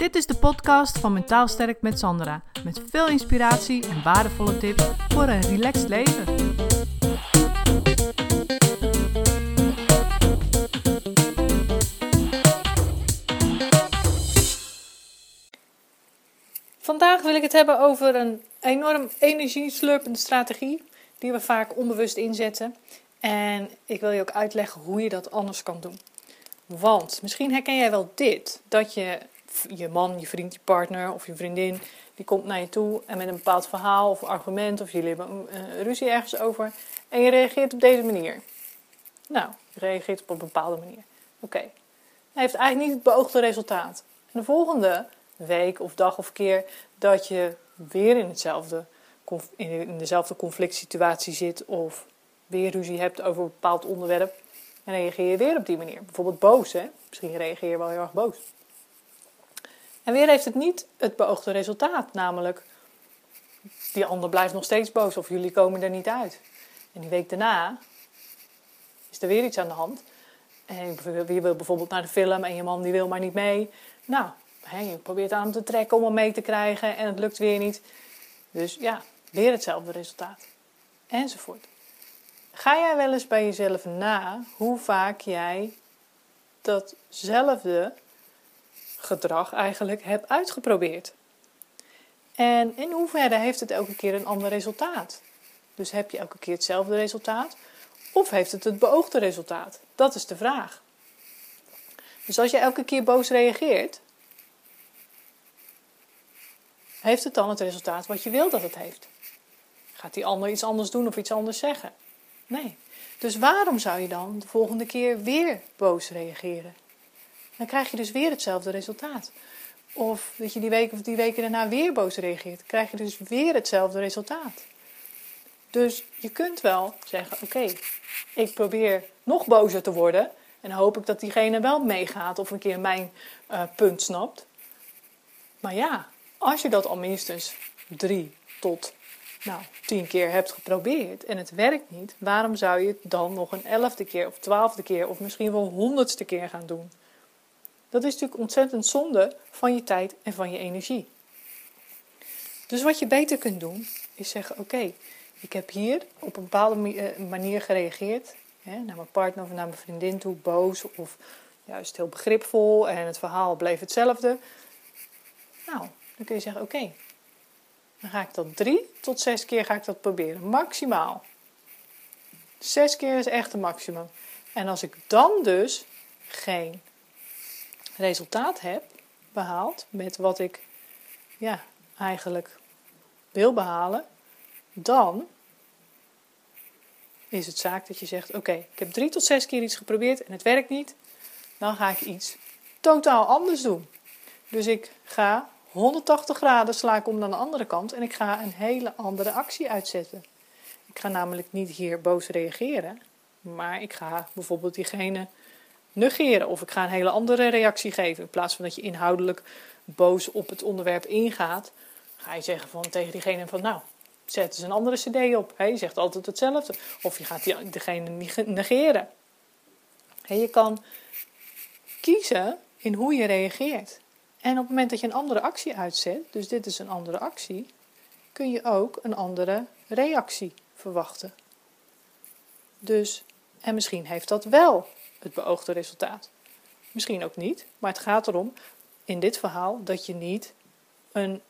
Dit is de podcast van Mentaal Sterk met Sandra. Met veel inspiratie en waardevolle tips voor een relaxed leven. Vandaag wil ik het hebben over een enorm energieslurpende strategie die we vaak onbewust inzetten. En ik wil je ook uitleggen hoe je dat anders kan doen. Want misschien herken jij wel dit: dat je je man, je vriend, je partner of je vriendin, die komt naar je toe en met een bepaald verhaal of argument of jullie hebben een ruzie ergens over en je reageert op deze manier. Nou, je reageert op een bepaalde manier. Oké. Hij heeft eigenlijk niet het beoogde resultaat. En de volgende week of dag of keer dat je weer in, hetzelfde, in dezelfde conflict situatie zit of weer ruzie hebt over een bepaald onderwerp, en reageer je weer op die manier. Bijvoorbeeld boos, hè? Misschien reageer je wel heel erg boos. En weer heeft het niet het beoogde resultaat, namelijk die ander blijft nog steeds boos of jullie komen er niet uit. En die week daarna is er weer iets aan de hand. En je wil bijvoorbeeld naar de film en je man die wil maar niet mee. Nou, je probeert aan hem te trekken om hem mee te krijgen en het lukt weer niet. Dus ja, weer hetzelfde resultaat. Enzovoort. Ga jij wel eens bij jezelf na hoe vaak jij datzelfde gedrag eigenlijk hebt uitgeprobeerd? En in hoeverre heeft het elke keer een ander resultaat? Dus heb je elke keer hetzelfde resultaat? Of heeft het het beoogde resultaat? Dat is de vraag. Dus als je elke keer boos reageert, heeft het dan het resultaat wat je wil dat het heeft? Gaat die ander iets anders doen of iets anders zeggen? Nee. Dus waarom zou je dan de volgende keer weer boos reageren? Dan krijg je dus weer hetzelfde resultaat. Of dat je die week of die weken daarna weer boos reageert, krijg je dus weer hetzelfde resultaat. Dus je kunt wel zeggen: Oké, ik probeer nog bozer te worden. En hoop ik dat diegene wel meegaat of een keer mijn uh, punt snapt. Maar ja, als je dat al minstens drie tot nou, tien keer hebt geprobeerd en het werkt niet, waarom zou je het dan nog een elfde keer of twaalfde keer of misschien wel honderdste keer gaan doen? Dat is natuurlijk ontzettend zonde van je tijd en van je energie. Dus wat je beter kunt doen, is zeggen: Oké, ik heb hier op een bepaalde eh, manier gereageerd. Hè, naar mijn partner of naar mijn vriendin toe, boos of juist heel begripvol en het verhaal bleef hetzelfde. Nou, dan kun je zeggen: Oké, dan ga ik dat drie tot zes keer ga ik dat proberen. Maximaal. Zes keer is echt het maximum. En als ik dan dus geen resultaat heb behaald met wat ik ja, eigenlijk wil behalen, dan is het zaak dat je zegt: Oké, ik heb drie tot zes keer iets geprobeerd en het werkt niet. Dan ga ik iets totaal anders doen. Dus ik ga 180 graden sla ik om naar de andere kant en ik ga een hele andere actie uitzetten. Ik ga namelijk niet hier boos reageren, maar ik ga bijvoorbeeld diegene negeren of ik ga een hele andere reactie geven. In plaats van dat je inhoudelijk boos op het onderwerp ingaat, ga je zeggen van, tegen diegene van nou, zet eens een andere cd op. je zegt altijd hetzelfde. Of je gaat die, degene negeren. je kan kiezen in hoe je reageert. En op het moment dat je een andere actie uitzet, dus dit is een andere actie, kun je ook een andere reactie verwachten. Dus, en misschien heeft dat wel het beoogde resultaat. Misschien ook niet, maar het gaat erom in dit verhaal dat je niet een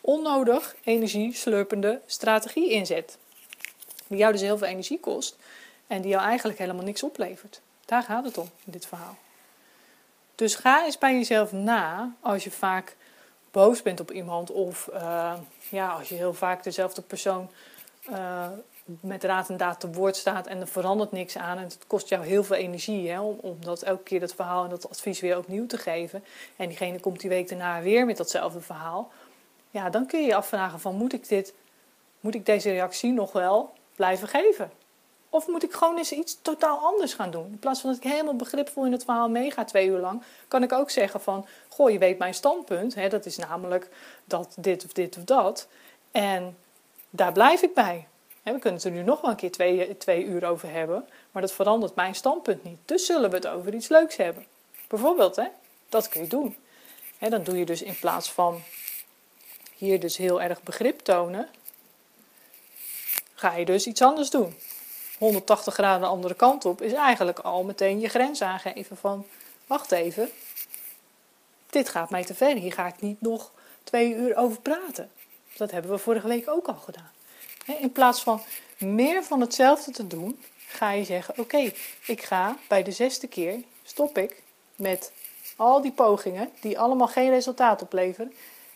onnodig energieslurpende strategie inzet. Die jou dus heel veel energie kost en die jou eigenlijk helemaal niks oplevert. Daar gaat het om in dit verhaal. Dus ga eens bij jezelf na als je vaak boos bent op iemand of uh, ja, als je heel vaak dezelfde persoon uh, met raad en daad te woord staat en er verandert niks aan en het kost jou heel veel energie hè, om, om dat elke keer dat verhaal en dat advies weer opnieuw te geven en diegene komt die week daarna weer met datzelfde verhaal, ja, dan kun je je afvragen van moet ik dit, moet ik deze reactie nog wel blijven geven? Of moet ik gewoon eens iets totaal anders gaan doen? In plaats van dat ik helemaal begripvol in het verhaal meega twee uur lang, kan ik ook zeggen van, goh, je weet mijn standpunt. Hè, dat is namelijk dat dit of dit of dat. En daar blijf ik bij. We kunnen het er nu nog wel een keer twee, twee uur over hebben, maar dat verandert mijn standpunt niet. Dus zullen we het over iets leuks hebben. Bijvoorbeeld, hè, dat kun je doen. dan doe je dus in plaats van hier dus heel erg begrip tonen, ga je dus iets anders doen. 180 graden de andere kant op is eigenlijk al meteen je grens aangeven van wacht even, dit gaat mij te ver, hier ga ik niet nog twee uur over praten. Dat hebben we vorige week ook al gedaan. In plaats van meer van hetzelfde te doen, ga je zeggen: Oké, ik ga bij de zesde keer stop ik met al die pogingen die allemaal geen resultaat opleveren.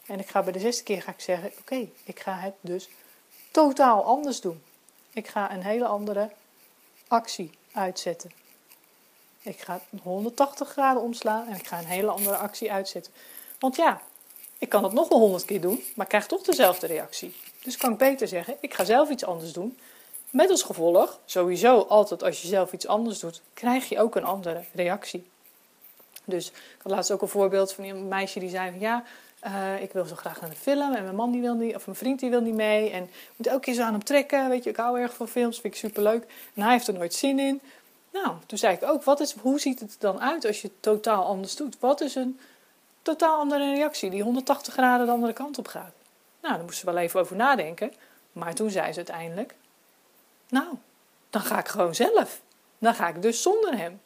En ik ga bij de zesde keer ga ik zeggen: Oké, ik ga het dus totaal anders doen. Ik ga een hele andere actie uitzetten. Ik ga 180 graden omslaan en ik ga een hele andere actie uitzetten. Want ja, ik kan het nog wel 100 keer doen, maar ik krijg toch dezelfde reactie. Dus kan ik beter zeggen: ik ga zelf iets anders doen. Met als gevolg, sowieso altijd als je zelf iets anders doet, krijg je ook een andere reactie. Dus ik had laatst ook een voorbeeld van een meisje die zei van ja, uh, ik wil zo graag naar de film en mijn man die wil niet, of mijn vriend die wil niet mee. En ik moet elke keer zo aan hem trekken, weet je, ik hou erg van films, vind ik superleuk. En hij heeft er nooit zin in. Nou, toen zei ik ook, wat is, hoe ziet het er dan uit als je het totaal anders doet? Wat is een totaal andere reactie die 180 graden de andere kant op gaat? Nou, daar moest ze wel even over nadenken. Maar toen zei ze uiteindelijk, nou, dan ga ik gewoon zelf. Dan ga ik dus zonder hem.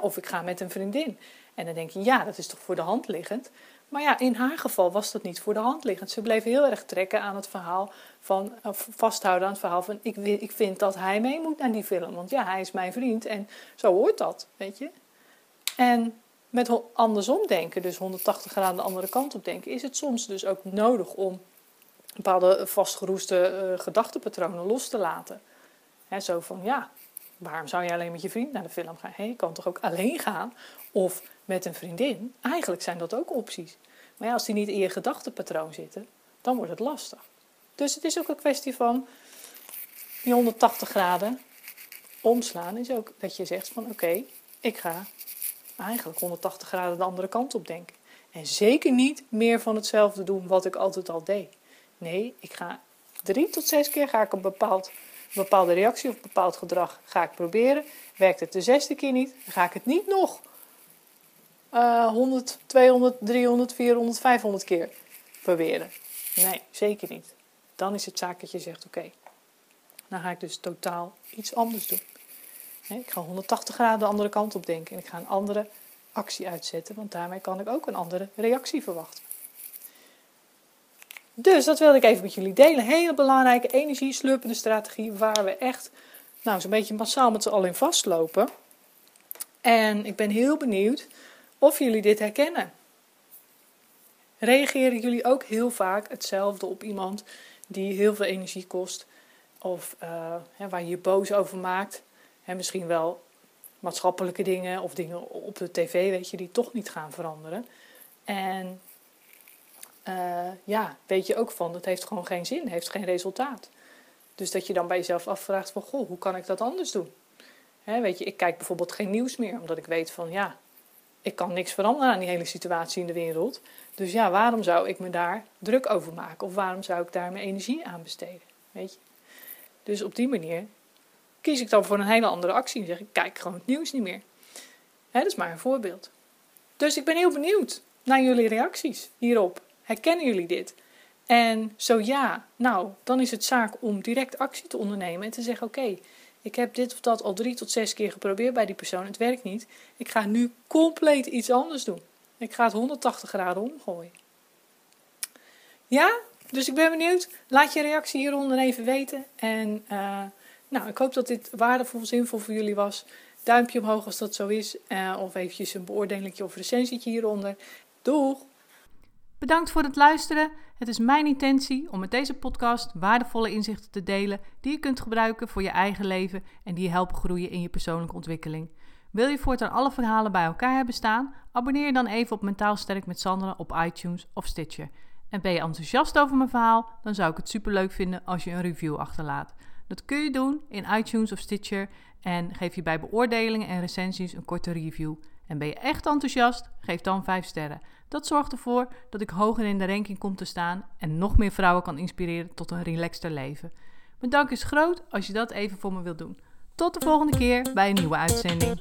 of ik ga met een vriendin. En dan denk je, ja, dat is toch voor de hand liggend. Maar ja, in haar geval was dat niet voor de hand liggend. Ze bleef heel erg trekken aan het verhaal van, vasthouden aan het verhaal van, ik, ik vind dat hij mee moet naar die film. Want ja, hij is mijn vriend en zo hoort dat, weet je. En met andersom denken, dus 180 graden de andere kant op denken, is het soms dus ook nodig om bepaalde vastgeroeste uh, gedachtenpatronen los te laten. He, zo van, ja, waarom zou je alleen met je vriend naar de film gaan? Hey, je kan toch ook alleen gaan? Of met een vriendin? Eigenlijk zijn dat ook opties. Maar ja, als die niet in je gedachtenpatroon zitten, dan wordt het lastig. Dus het is ook een kwestie van die 180 graden omslaan. Is ook dat je zegt van oké, ik ga eigenlijk 180 graden de andere kant op denken. En zeker niet meer van hetzelfde doen wat ik altijd al deed. Nee, ik ga drie tot zes keer ga ik een, bepaald, bepaalde reactie of bepaald gedrag ga ik proberen. Werkt het de zesde keer niet, dan ga ik het niet nog uh, 100, 200, 300, 400, 500 keer proberen. Nee, zeker niet. Dan is het zaak dat je zegt: oké, dan ga ik dus totaal iets anders doen. Ik ga 180 graden de andere kant op denken en ik ga een andere actie uitzetten, want daarmee kan ik ook een andere reactie verwachten. Dus dat wilde ik even met jullie delen. Hele belangrijke energie-slurpende strategie waar we echt nou, zo'n beetje massaal met z'n allen in vastlopen. En ik ben heel benieuwd of jullie dit herkennen. Reageren jullie ook heel vaak hetzelfde op iemand die heel veel energie kost? Of uh, waar je je boos over maakt? Hè, misschien wel maatschappelijke dingen of dingen op de tv, weet je, die toch niet gaan veranderen. En uh, ja, weet je ook van, het heeft gewoon geen zin, heeft geen resultaat. Dus dat je dan bij jezelf afvraagt van, goh, hoe kan ik dat anders doen? Weet je, ik kijk bijvoorbeeld geen nieuws meer, omdat ik weet van, ja, ik kan niks veranderen aan die hele situatie in de wereld. Dus ja, waarom zou ik me daar druk over maken? Of waarom zou ik daar mijn energie aan besteden? Weet je? Dus op die manier kies ik dan voor een hele andere actie en zeg ik, kijk gewoon het nieuws niet meer. Hè, dat is maar een voorbeeld. Dus ik ben heel benieuwd naar jullie reacties hierop. Herkennen jullie dit? En zo ja, nou, dan is het zaak om direct actie te ondernemen en te zeggen: Oké, ik heb dit of dat al drie tot zes keer geprobeerd bij die persoon, het werkt niet. Ik ga nu compleet iets anders doen. Ik ga het 180 graden omgooien. Ja, dus ik ben benieuwd. Laat je reactie hieronder even weten. En uh, nou, ik hoop dat dit waardevol, zinvol voor jullie was. Duimpje omhoog als dat zo is. Uh, of eventjes een beoordelingje of recensietje hieronder. Doeg! Bedankt voor het luisteren. Het is mijn intentie om met deze podcast waardevolle inzichten te delen die je kunt gebruiken voor je eigen leven en die helpen groeien in je persoonlijke ontwikkeling. Wil je voortaan alle verhalen bij elkaar hebben staan? Abonneer je dan even op Mentaal Sterk met Sandra op iTunes of Stitcher. En ben je enthousiast over mijn verhaal? Dan zou ik het superleuk vinden als je een review achterlaat. Dat kun je doen in iTunes of Stitcher en geef je bij beoordelingen en recensies een korte review. En ben je echt enthousiast? Geef dan 5 sterren. Dat zorgt ervoor dat ik hoger in de ranking kom te staan en nog meer vrouwen kan inspireren tot een relaxter leven. Mijn dank is groot als je dat even voor me wilt doen. Tot de volgende keer bij een nieuwe uitzending.